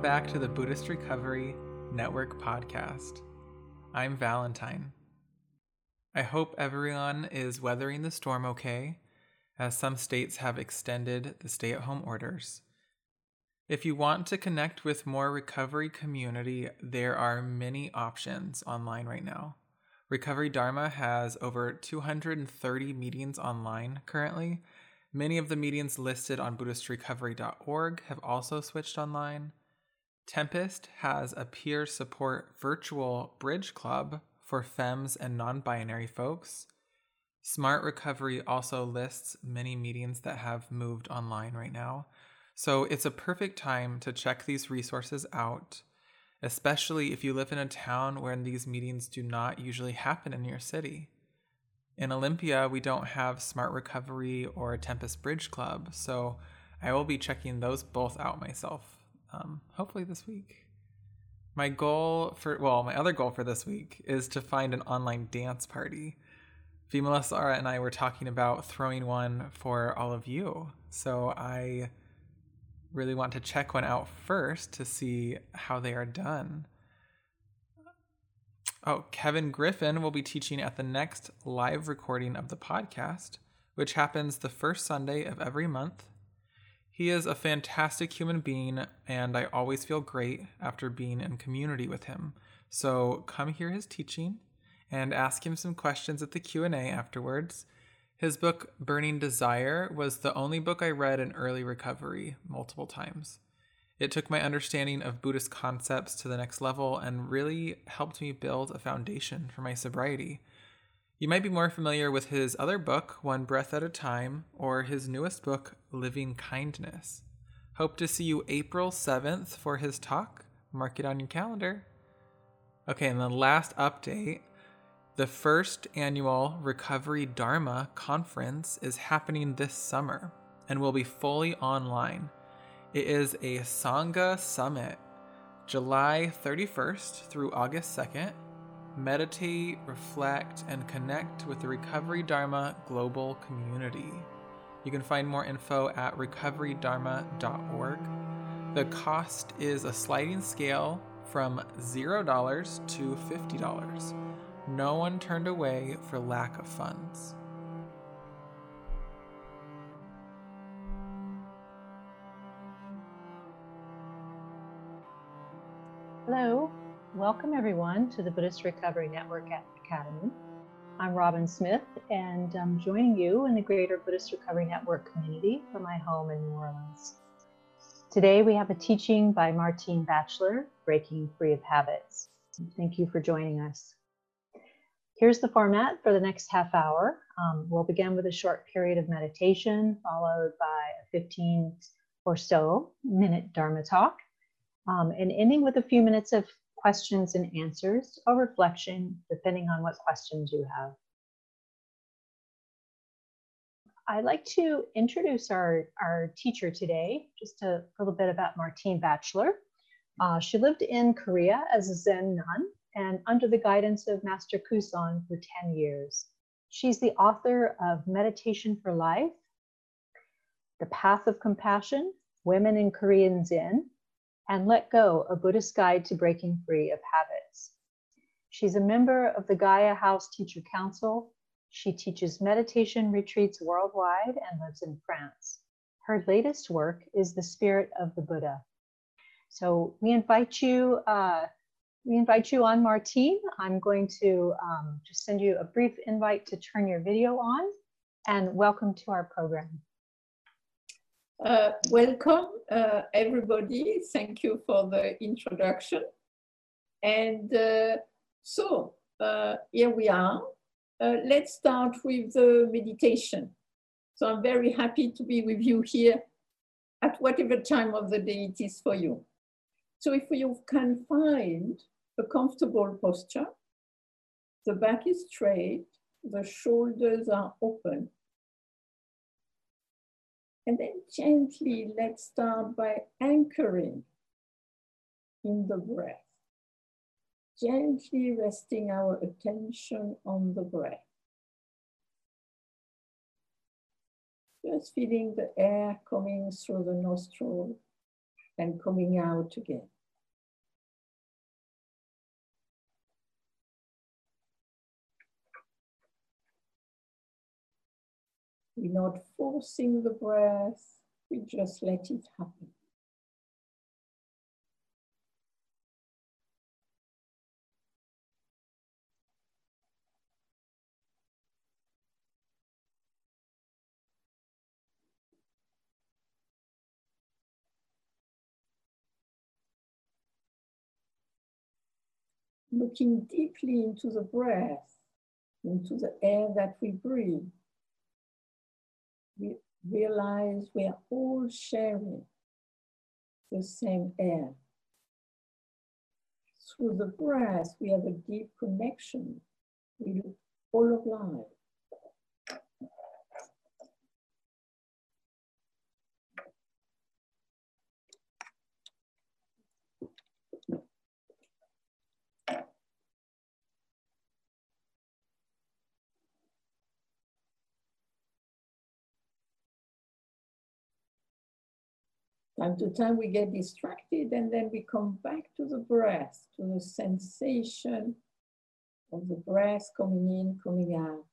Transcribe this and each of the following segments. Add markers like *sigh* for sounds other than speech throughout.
Welcome back to the Buddhist Recovery Network podcast. I'm Valentine. I hope everyone is weathering the storm okay, as some states have extended the stay at home orders. If you want to connect with more recovery community, there are many options online right now. Recovery Dharma has over 230 meetings online currently. Many of the meetings listed on BuddhistRecovery.org have also switched online. Tempest has a peer support virtual bridge club for femmes and non binary folks. Smart Recovery also lists many meetings that have moved online right now. So it's a perfect time to check these resources out especially if you live in a town where these meetings do not usually happen in your city. In Olympia, we don't have Smart Recovery or Tempest Bridge Club, so I will be checking those both out myself, um, hopefully this week. My goal for, well, my other goal for this week is to find an online dance party. Vimala Sara and I were talking about throwing one for all of you. So I really want to check one out first to see how they are done. Oh, Kevin Griffin will be teaching at the next live recording of the podcast, which happens the first Sunday of every month. He is a fantastic human being, and I always feel great after being in community with him. So come hear his teaching and ask him some questions at the Q&A afterwards his book, Burning Desire, was the only book I read in early recovery multiple times. It took my understanding of Buddhist concepts to the next level and really helped me build a foundation for my sobriety. You might be more familiar with his other book, One Breath at a Time, or his newest book, Living Kindness. Hope to see you April 7th for his talk. Mark it on your calendar. Okay, and the last update the first annual Recovery Dharma conference is happening this summer and will be fully online. It is a Sangha Summit, July 31st through August 2nd. Meditate, reflect, and connect with the Recovery Dharma global community. You can find more info at recoverydharma.org. The cost is a sliding scale from $0 to $50 no one turned away for lack of funds. Hello, welcome everyone to the Buddhist Recovery Network Academy. I'm Robin Smith, and I'm joining you in the Greater Buddhist Recovery Network community from my home in New Orleans. Today we have a teaching by Martine Batchelor, Breaking Free of Habits. Thank you for joining us. Here's the format for the next half hour. Um, we'll begin with a short period of meditation, followed by a 15 or so minute Dharma talk, um, and ending with a few minutes of questions and answers or reflection, depending on what questions you have. I'd like to introduce our, our teacher today, just a little bit about Martine Batchelor. Uh, she lived in Korea as a Zen nun and under the guidance of Master Kusan for 10 years. She's the author of Meditation for Life, The Path of Compassion, Women in Korean Zen, and Let Go, a Buddhist Guide to Breaking Free of Habits. She's a member of the Gaia House Teacher Council. She teaches meditation retreats worldwide and lives in France. Her latest work is The Spirit of the Buddha. So we invite you uh, we invite you on Martine. I'm going to um, just send you a brief invite to turn your video on and welcome to our program. Uh, welcome uh, everybody. Thank you for the introduction. And uh, so uh, here we are. Uh, let's start with the meditation. So I'm very happy to be with you here at whatever time of the day it is for you. So if you can find a comfortable posture, the back is straight, the shoulders are open. And then gently, let's start by anchoring in the breath. Gently resting our attention on the breath. Just feeling the air coming through the nostril and coming out again. We're not forcing the breath, we just let it happen. looking deeply into the breath, into the air that we breathe, we realize we are all sharing the same air. Through the breath, we have a deep connection with all of life. Time to time we get distracted and then we come back to the breath, to the sensation of the breath coming in, coming out.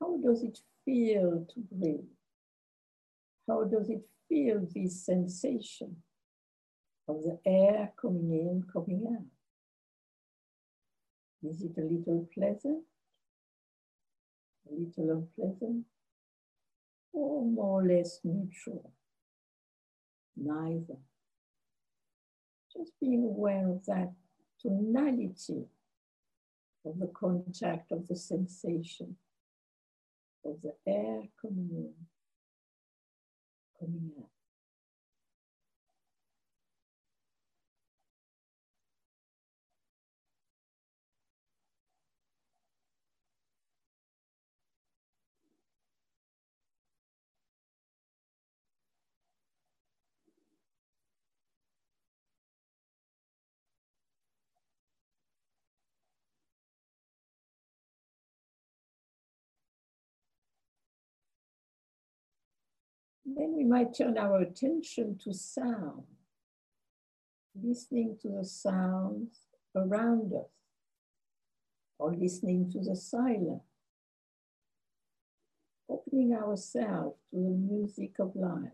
How does it feel to breathe? How does it feel this sensation of the air coming in, coming out? Is it a little pleasant, a little unpleasant, or more or less neutral? Neither. Just being aware of that tonality of the contact of the sensation of the air coming Then we might turn our attention to sound, listening to the sounds around us, or listening to the silence, opening ourselves to the music of life,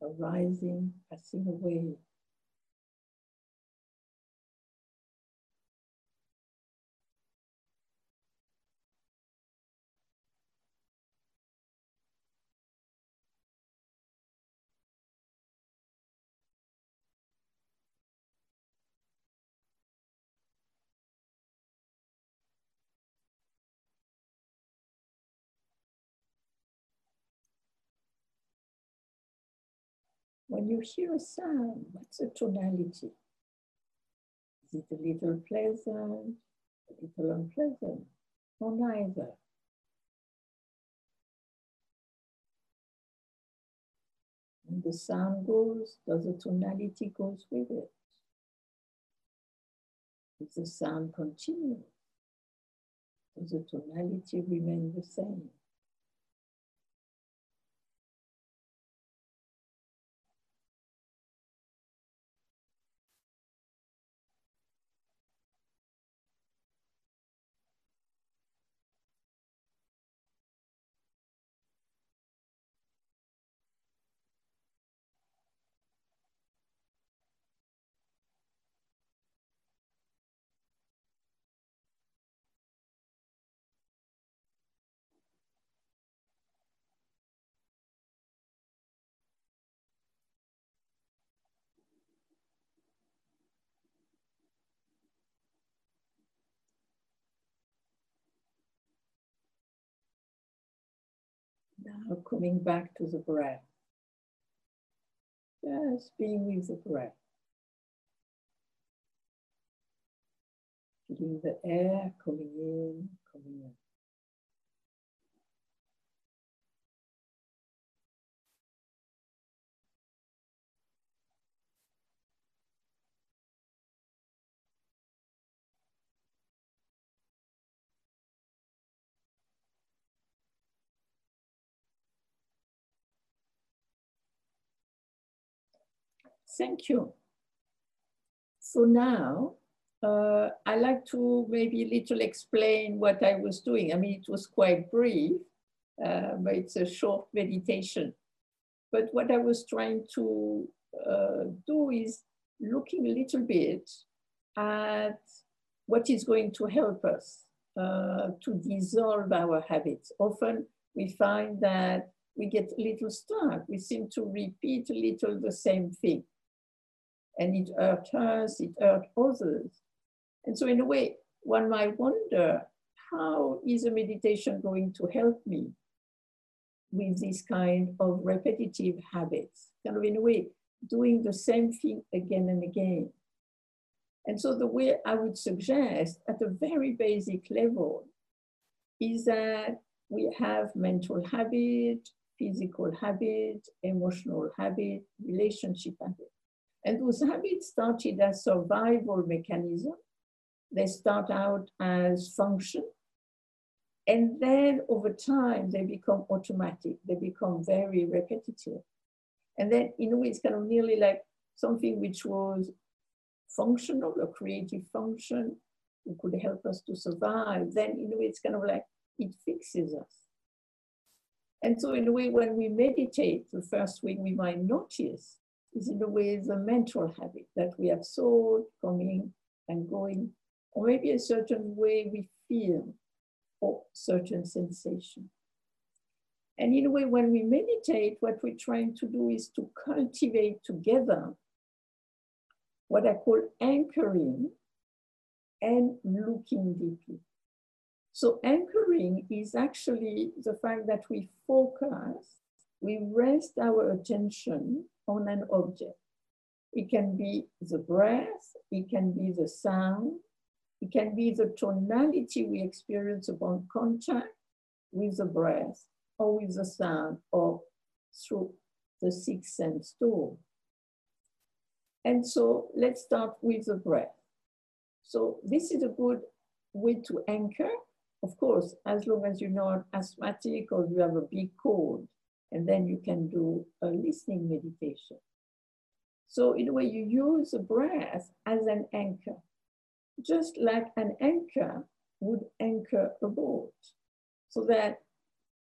arising, passing away, When you hear a sound, what's the tonality? Is it a little pleasant, a little unpleasant, or neither? When the sound goes, does the tonality goes with it? If the sound continues, does the tonality remain the same? Now coming back to the breath. Just being with the breath. Feeling the air coming in, coming out. Thank you. So now uh, I like to maybe a little explain what I was doing. I mean, it was quite brief, uh, but it's a short meditation. But what I was trying to uh, do is looking a little bit at what is going to help us uh, to dissolve our habits. Often we find that we get a little stuck. We seem to repeat a little the same thing and it hurt us, it hurt others. And so in a way, one might wonder, how is a meditation going to help me with this kind of repetitive habits? Kind of in a way, doing the same thing again and again. And so the way I would suggest at a very basic level is that we have mental habit, physical habit, emotional habit, relationship habit. And those habits started as survival mechanism. They start out as function. And then over time, they become automatic. They become very repetitive. And then in a way, it's kind of nearly like something which was functional, a creative function, it could help us to survive. Then in a way, it's kind of like it fixes us. And so in a way, when we meditate, the first thing we might notice is in a way the mental habit that we have thought coming and going, or maybe a certain way we feel or certain sensation. And in a way, when we meditate, what we're trying to do is to cultivate together what I call anchoring and looking deeply. So anchoring is actually the fact that we focus, we rest our attention on an object. It can be the breath, it can be the sound, it can be the tonality we experience upon contact with the breath or with the sound or through the sixth sense door. And so let's start with the breath. So this is a good way to anchor. Of course, as long as you're not asthmatic or you have a big cold, and then you can do a listening meditation. So in a way, you use the breath as an anchor, just like an anchor would anchor a boat, so that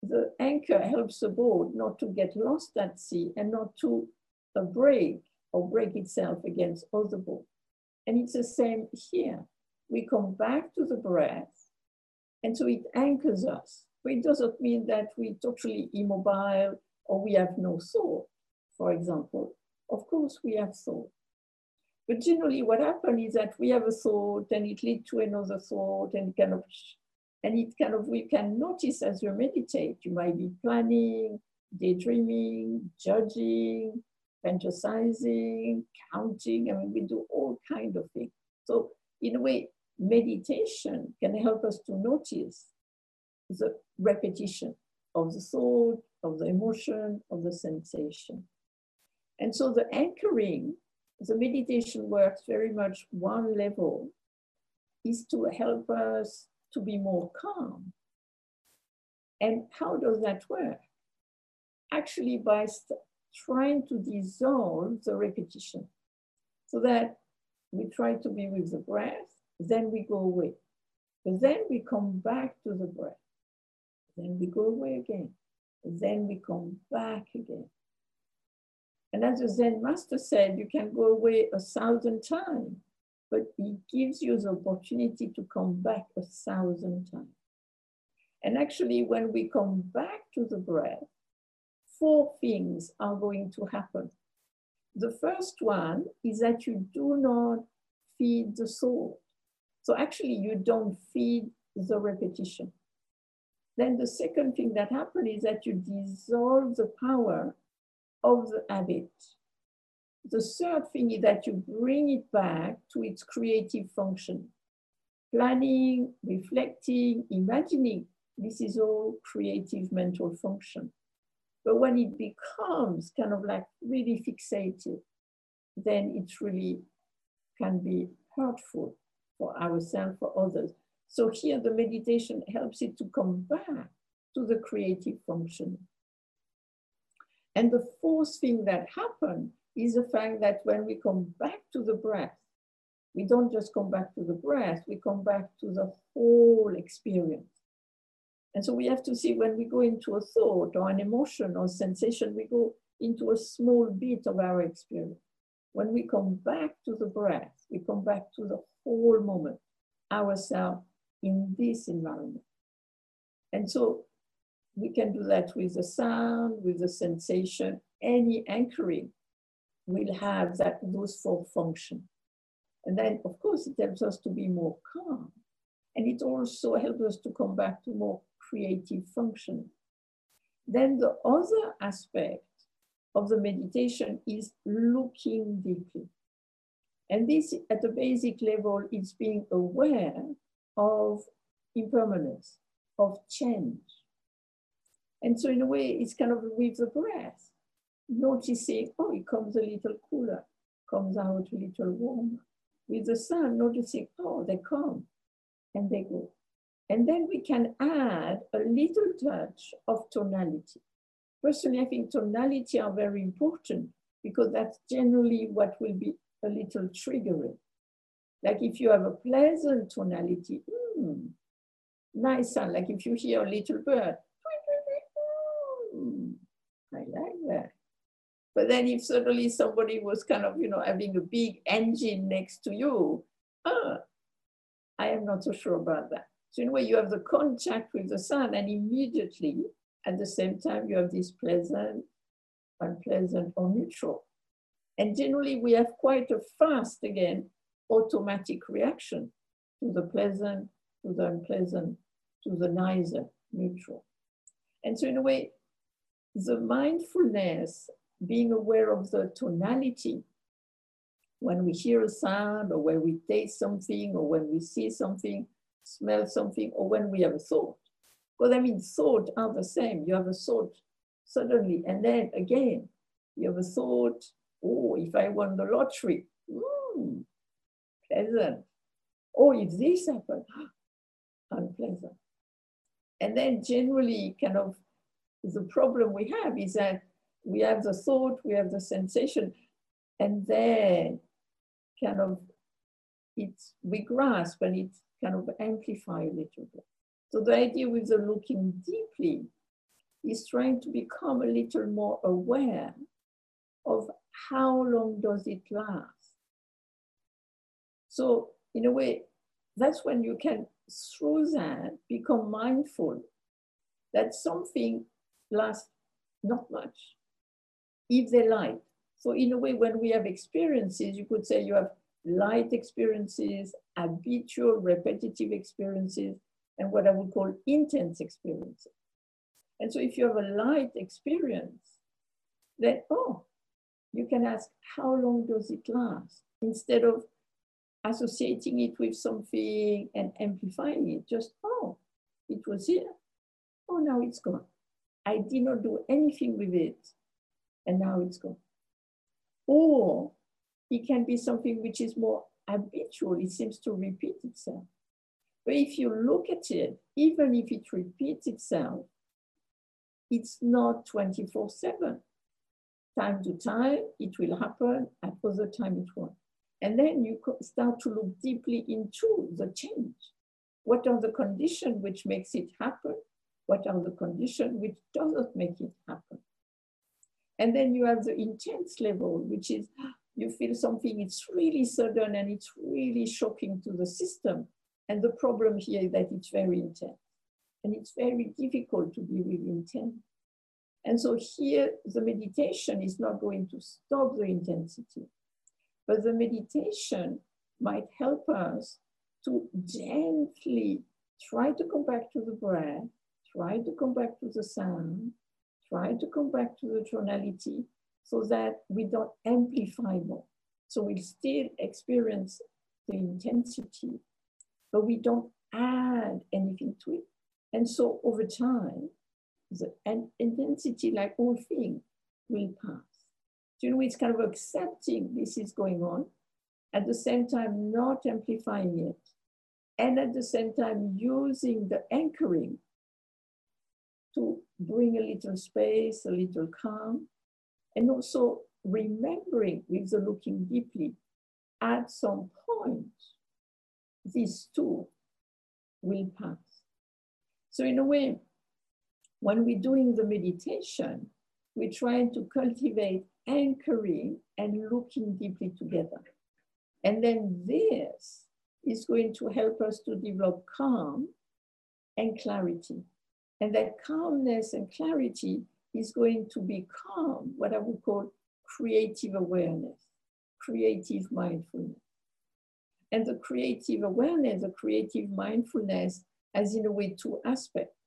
the anchor helps the boat not to get lost at sea and not to uh, break or break itself against other boats. And it's the same here. We come back to the breath, and so it anchors us. But it doesn't mean that we're totally immobile or we have no thought, for example. Of course, we have thought. But generally, what happens is that we have a thought and it leads to another thought and kind of, and it kind of, we can notice as you meditate, you might be planning, daydreaming, judging, fantasizing, counting. I mean, we do all kind of things. So in a way, meditation can help us to notice the repetition of the thought, of the emotion, of the sensation. And so the anchoring, the meditation works very much one level, is to help us to be more calm. And how does that work? Actually, by trying to dissolve the repetition so that we try to be with the breath, then we go away. But then we come back to the breath. Then we go away again. Then we come back again. And as the Zen master said, you can go away a thousand times, but he gives you the opportunity to come back a thousand times. And actually, when we come back to the breath, four things are going to happen. The first one is that you do not feed the soul. So actually, you don't feed the repetition. Then the second thing that happens is that you dissolve the power of the habit. The third thing is that you bring it back to its creative function. planning, reflecting, imagining. This is all creative mental function. But when it becomes kind of like really fixated, then it really can be hurtful for ourselves, for others. So here the meditation helps it to come back to the creative function. And the fourth thing that happened is the fact that when we come back to the breath, we don't just come back to the breath, we come back to the whole experience. And so we have to see when we go into a thought or an emotion or sensation, we go into a small bit of our experience. When we come back to the breath, we come back to the whole moment, ourselves in this environment. And so we can do that with the sound, with the sensation, any anchoring will have that those four functions. And then, of course, it helps us to be more calm. And it also helps us to come back to more creative function. Then the other aspect of the meditation is looking deeply. And this, at a basic level, is being aware of impermanence, of change. And so, in a way, it's kind of with the breath, noticing, oh, it comes a little cooler, comes out a little warmer. With the sun, noticing, oh, they come and they go. And then we can add a little touch of tonality. Personally, I think tonality are very important because that's generally what will be a little triggering. Like if you have a pleasant tonality, mm, nice sound. Like if you hear a little bird, I like that. But then if suddenly somebody was kind of, you know, having a big engine next to you, ah, I am not so sure about that. So in a way, you have the contact with the sun, and immediately, at the same time, you have this pleasant, unpleasant, or neutral. And generally, we have quite a fast, again, automatic reaction to the pleasant, to the unpleasant, to the neither, neutral. And so, in a way, the mindfulness, being aware of the tonality, when we hear a sound, or when we taste something, or when we see something, smell something, or when we have a thought. Because I mean, thought are the same. You have a thought suddenly, and then again, you have a thought, oh, if I won the lottery, mm, pleasant. Oh, if this happened, *gasps* unpleasant. And then generally, kind of, the problem we have is that we have the thought, we have the sensation, and then kind of it's we grasp and it kind of amplify a little bit. So the idea with the looking deeply is trying to become a little more aware of how long does it last. So in a way, that's when you can, through that, become mindful that something lasts not much, if they light. So in a way, when we have experiences, you could say you have light experiences, habitual, repetitive experiences, and what I would call intense experiences. And so if you have a light experience, then, oh, you can ask, how long does it last? Instead of associating it with something and amplifying it, just, oh, it was here. Oh, now it's gone. I did not do anything with it, and now it's gone. Or it can be something which is more habitual, it seems to repeat itself. But if you look at it, even if it repeats itself, it's not 24 7. Time to time, it will happen, at other time, it won't. And then you start to look deeply into the change. What are the conditions which makes it happen? What are the conditions which doesn't make it happen? And then you have the intense level, which is you feel something, it's really sudden and it's really shocking to the system. And the problem here is that it's very intense. And it's very difficult to be really intense. And so here, the meditation is not going to stop the intensity, but the meditation might help us to gently try to come back to the breath, try to come back to the sound, try to come back to the tonality, so that we don't amplify more. So we still experience the intensity, but we don't add anything to it. And so over time, the intensity, like all things, will pass. So, you know, it's kind of accepting this is going on, at the same time not amplifying it, and at the same time using the anchoring to bring a little space, a little calm, and also remembering with the looking deeply, at some point, these two will pass. So in a way, when we're doing the meditation, we're trying to cultivate anchoring and looking deeply together. And then this is going to help us to develop calm and clarity. And that calmness and clarity is going to become what I would call creative awareness, creative mindfulness. And the creative awareness, the creative mindfulness has in a way two aspects.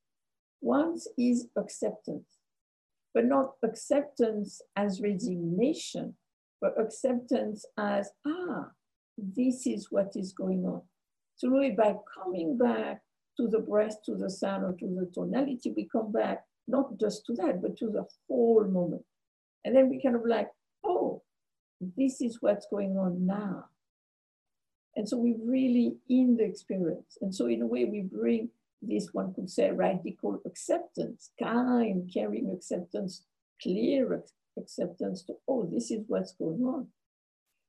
One is acceptance, but not acceptance as resignation, but acceptance as, ah, this is what is going on. So really by coming back to the breath, to the sound, or to the tonality, we come back not just to that, but to the whole moment. And then we kind of like, oh, this is what's going on now. And so we're really in the experience. And so in a way, we bring this, one could say, radical acceptance, kind, caring acceptance, clear acceptance to, oh, this is what's going on.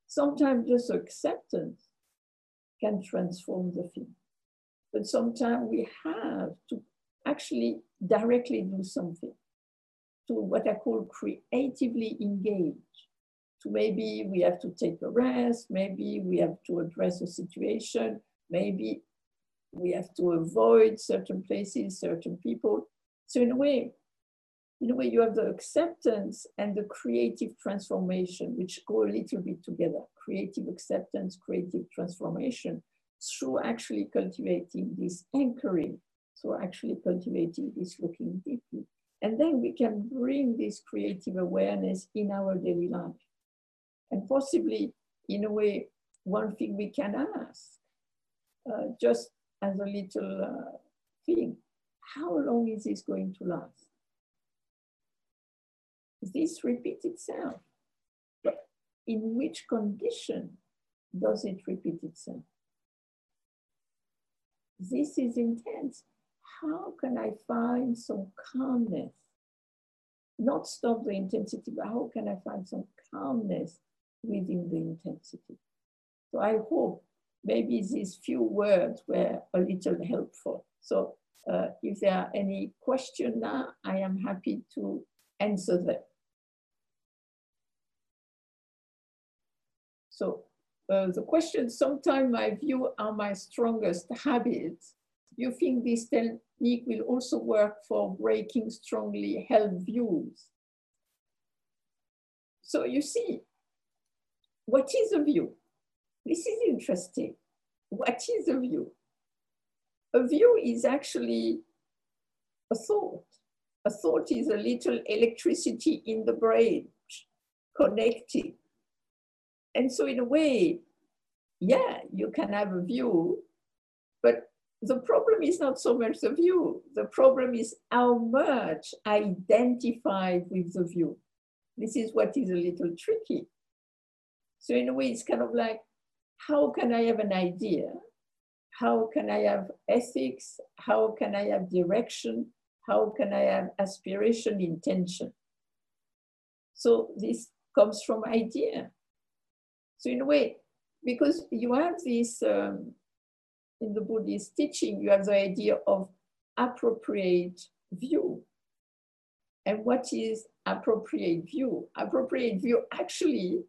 Sometimes just acceptance can transform the thing. But sometimes we have to actually directly do something to what I call creatively engage. To maybe we have to take a rest, maybe we have to address a situation, maybe we have to avoid certain places, certain people. So in a way, in a way, you have the acceptance and the creative transformation, which go a little bit together. Creative acceptance, creative transformation, through actually cultivating this anchoring, through actually cultivating this looking deeply. And then we can bring this creative awareness in our daily life. And possibly, in a way, one thing we can ask, uh, just as a little uh, thing, how long is this going to last? this repeat itself? But in which condition does it repeat itself? This is intense. How can I find some calmness? Not stop the intensity, but how can I find some calmness within the intensity? So I hope maybe these few words were a little helpful. So uh, if there are any questions now, I am happy to answer them. So uh, the question, sometimes my view are my strongest habits. You think this technique will also work for breaking strongly held views? So you see, what is a view? This is interesting. What is a view? A view is actually a thought. A thought is a little electricity in the brain connected and so in a way, yeah, you can have a view, but the problem is not so much the view. The problem is how much I identify with the view. This is what is a little tricky. So in a way, it's kind of like, how can I have an idea? How can I have ethics? How can I have direction? How can I have aspiration, intention? So this comes from idea. So in a way, because you have this, um, in the Buddhist teaching, you have the idea of appropriate view. And what is appropriate view? Appropriate view actually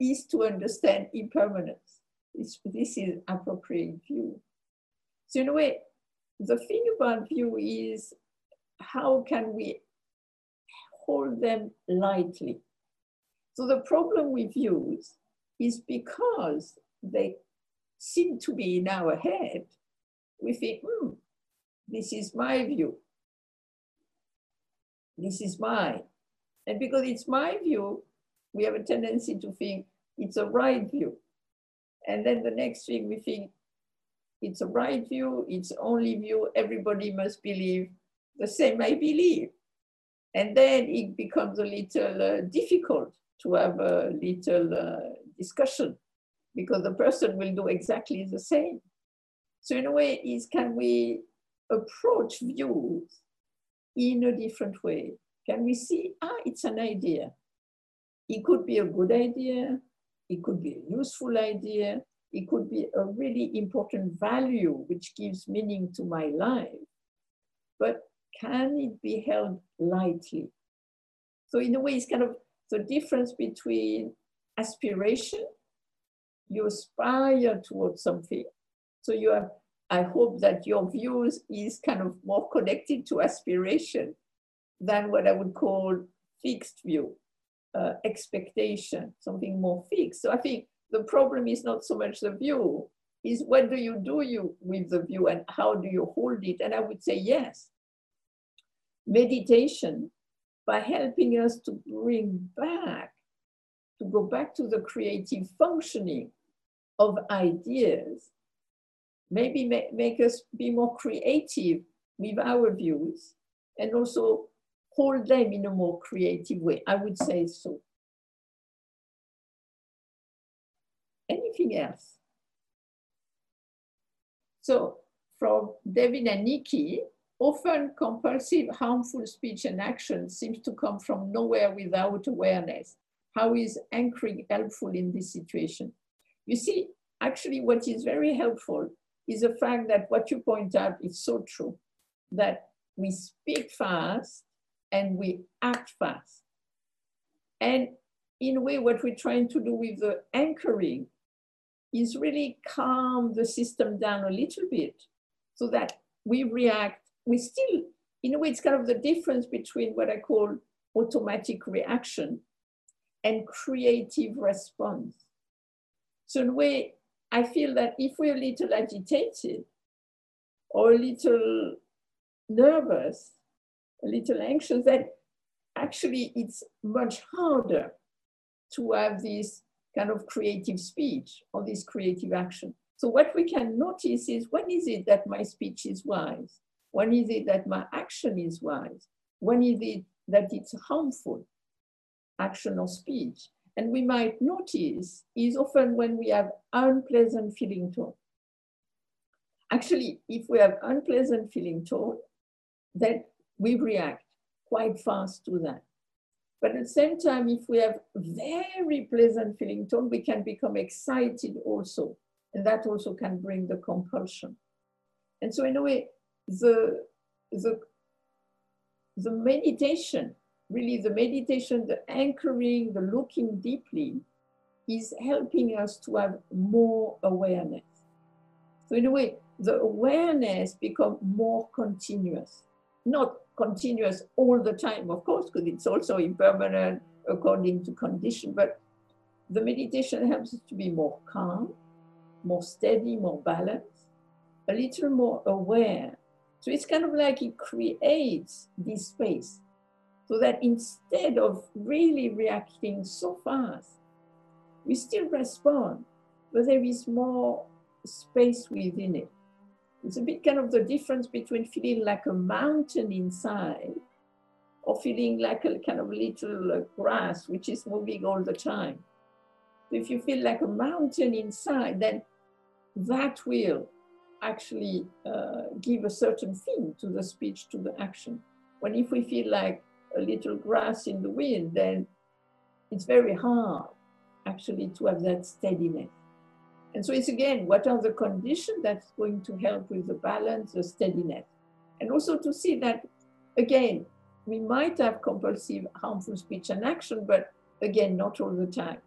is to understand impermanence. This, this is appropriate view. So in a way, the thing about view is how can we hold them lightly? So the problem with views is because they seem to be in our head, we think, hmm, this is my view. This is mine. And because it's my view, we have a tendency to think it's a right view. And then the next thing we think, it's a right view, it's only view, everybody must believe the same I believe. And then it becomes a little uh, difficult to have a little uh, discussion because the person will do exactly the same. So in a way, is can we approach views in a different way? Can we see, ah, it's an idea. It could be a good idea. It could be a useful idea. It could be a really important value which gives meaning to my life. But can it be held lightly? So in a way, it's kind of the difference between aspiration, you aspire towards something. So you have, I hope that your views is kind of more connected to aspiration than what I would call fixed view, uh, expectation, something more fixed. So I think the problem is not so much the view, is what do you do you with the view and how do you hold it? And I would say yes. Meditation, by helping us to bring back, to go back to the creative functioning of ideas, maybe make us be more creative with our views and also hold them in a more creative way. I would say so. Anything else? So from David and Nikki, often compulsive harmful speech and action seems to come from nowhere without awareness. How is anchoring helpful in this situation? You see, actually what is very helpful is the fact that what you point out is so true, that we speak fast and we act fast. And in a way, what we're trying to do with the anchoring is really calm the system down a little bit so that we react. We still, in a way, it's kind of the difference between what I call automatic reaction and creative response. So in a way, I feel that if we're a little agitated or a little nervous, a little anxious, that actually it's much harder to have this kind of creative speech or this creative action. So what we can notice is when is it that my speech is wise? When is it that my action is wise? When is it that it's harmful, action or speech? And we might notice is often when we have unpleasant feeling tone. Actually, if we have unpleasant feeling tone, then we react quite fast to that. But at the same time, if we have very pleasant feeling tone, we can become excited also. And that also can bring the compulsion. And so in a way, the, the, the meditation, really the meditation, the anchoring, the looking deeply is helping us to have more awareness. So in a way, the awareness become more continuous, not continuous all the time, of course, because it's also impermanent according to condition, but the meditation helps us to be more calm, more steady, more balanced, a little more aware. So it's kind of like it creates this space so that instead of really reacting so fast, we still respond, but there is more space within it. It's a bit kind of the difference between feeling like a mountain inside or feeling like a kind of little uh, grass which is moving all the time. If you feel like a mountain inside, then that will actually uh, give a certain thing to the speech, to the action. When if we feel like a little grass in the wind, then it's very hard actually to have that steadiness. And so it's again, what are the conditions that's going to help with the balance, the steadiness? And also to see that, again, we might have compulsive harmful speech and action, but again, not all the time.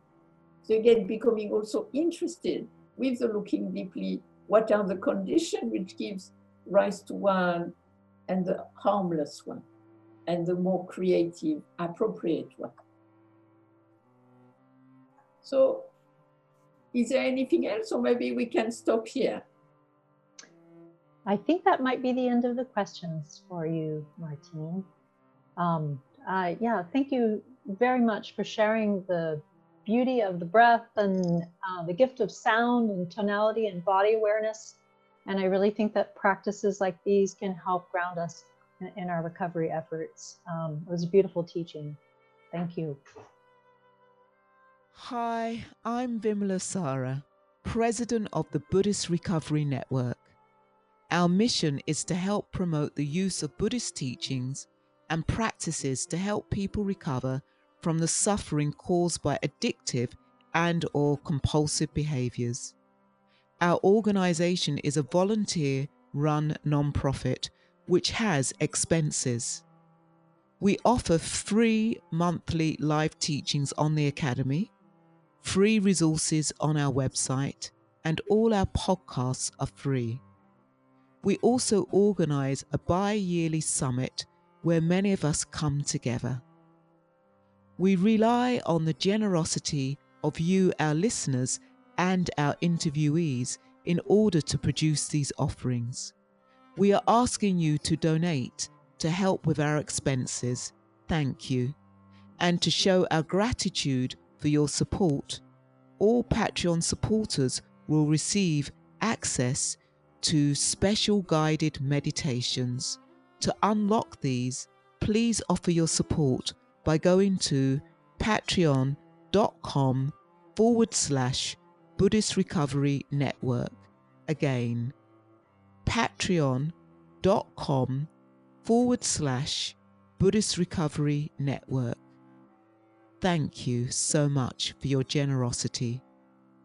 So again, becoming also interested with the looking deeply, what are the conditions which gives rise to one and the harmless one and the more creative, appropriate one. So is there anything else, or maybe we can stop here? I think that might be the end of the questions for you, Martine. Um, uh, yeah, thank you very much for sharing the beauty of the breath and uh, the gift of sound and tonality and body awareness And I really think that practices like these can help ground us in, in our recovery efforts. Um, it was a beautiful teaching. Thank you. Hi, I'm Vimalasara, President of the Buddhist Recovery Network. Our mission is to help promote the use of Buddhist teachings and practices to help people recover from the suffering caused by addictive and or compulsive behaviors. Our organization is a volunteer run non-profit which has expenses. We offer free monthly live teachings on the academy, free resources on our website, and all our podcasts are free. We also organize a bi-yearly summit where many of us come together. We rely on the generosity of you, our listeners, and our interviewees in order to produce these offerings. We are asking you to donate to help with our expenses. Thank you. And to show our gratitude for your support, all Patreon supporters will receive access to special guided meditations. To unlock these, please offer your support by going to patreon.com forward slash Buddhist Recovery Network. Again, patreon.com forward slash Buddhist Recovery Network. Thank you so much for your generosity.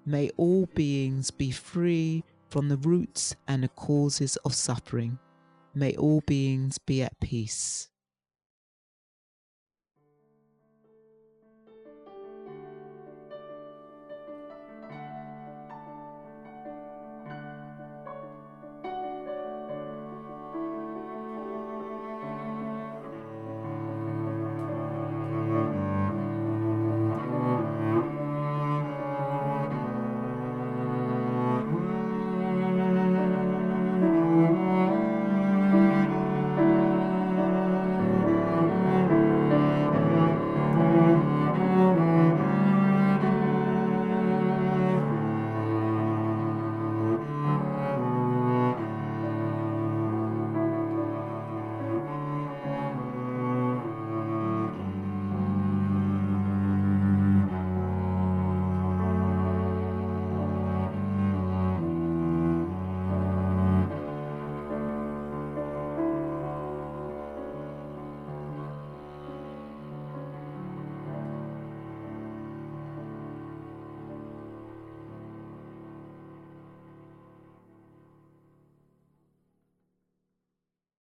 May all beings be free from the roots and the causes of suffering. May all beings be at peace.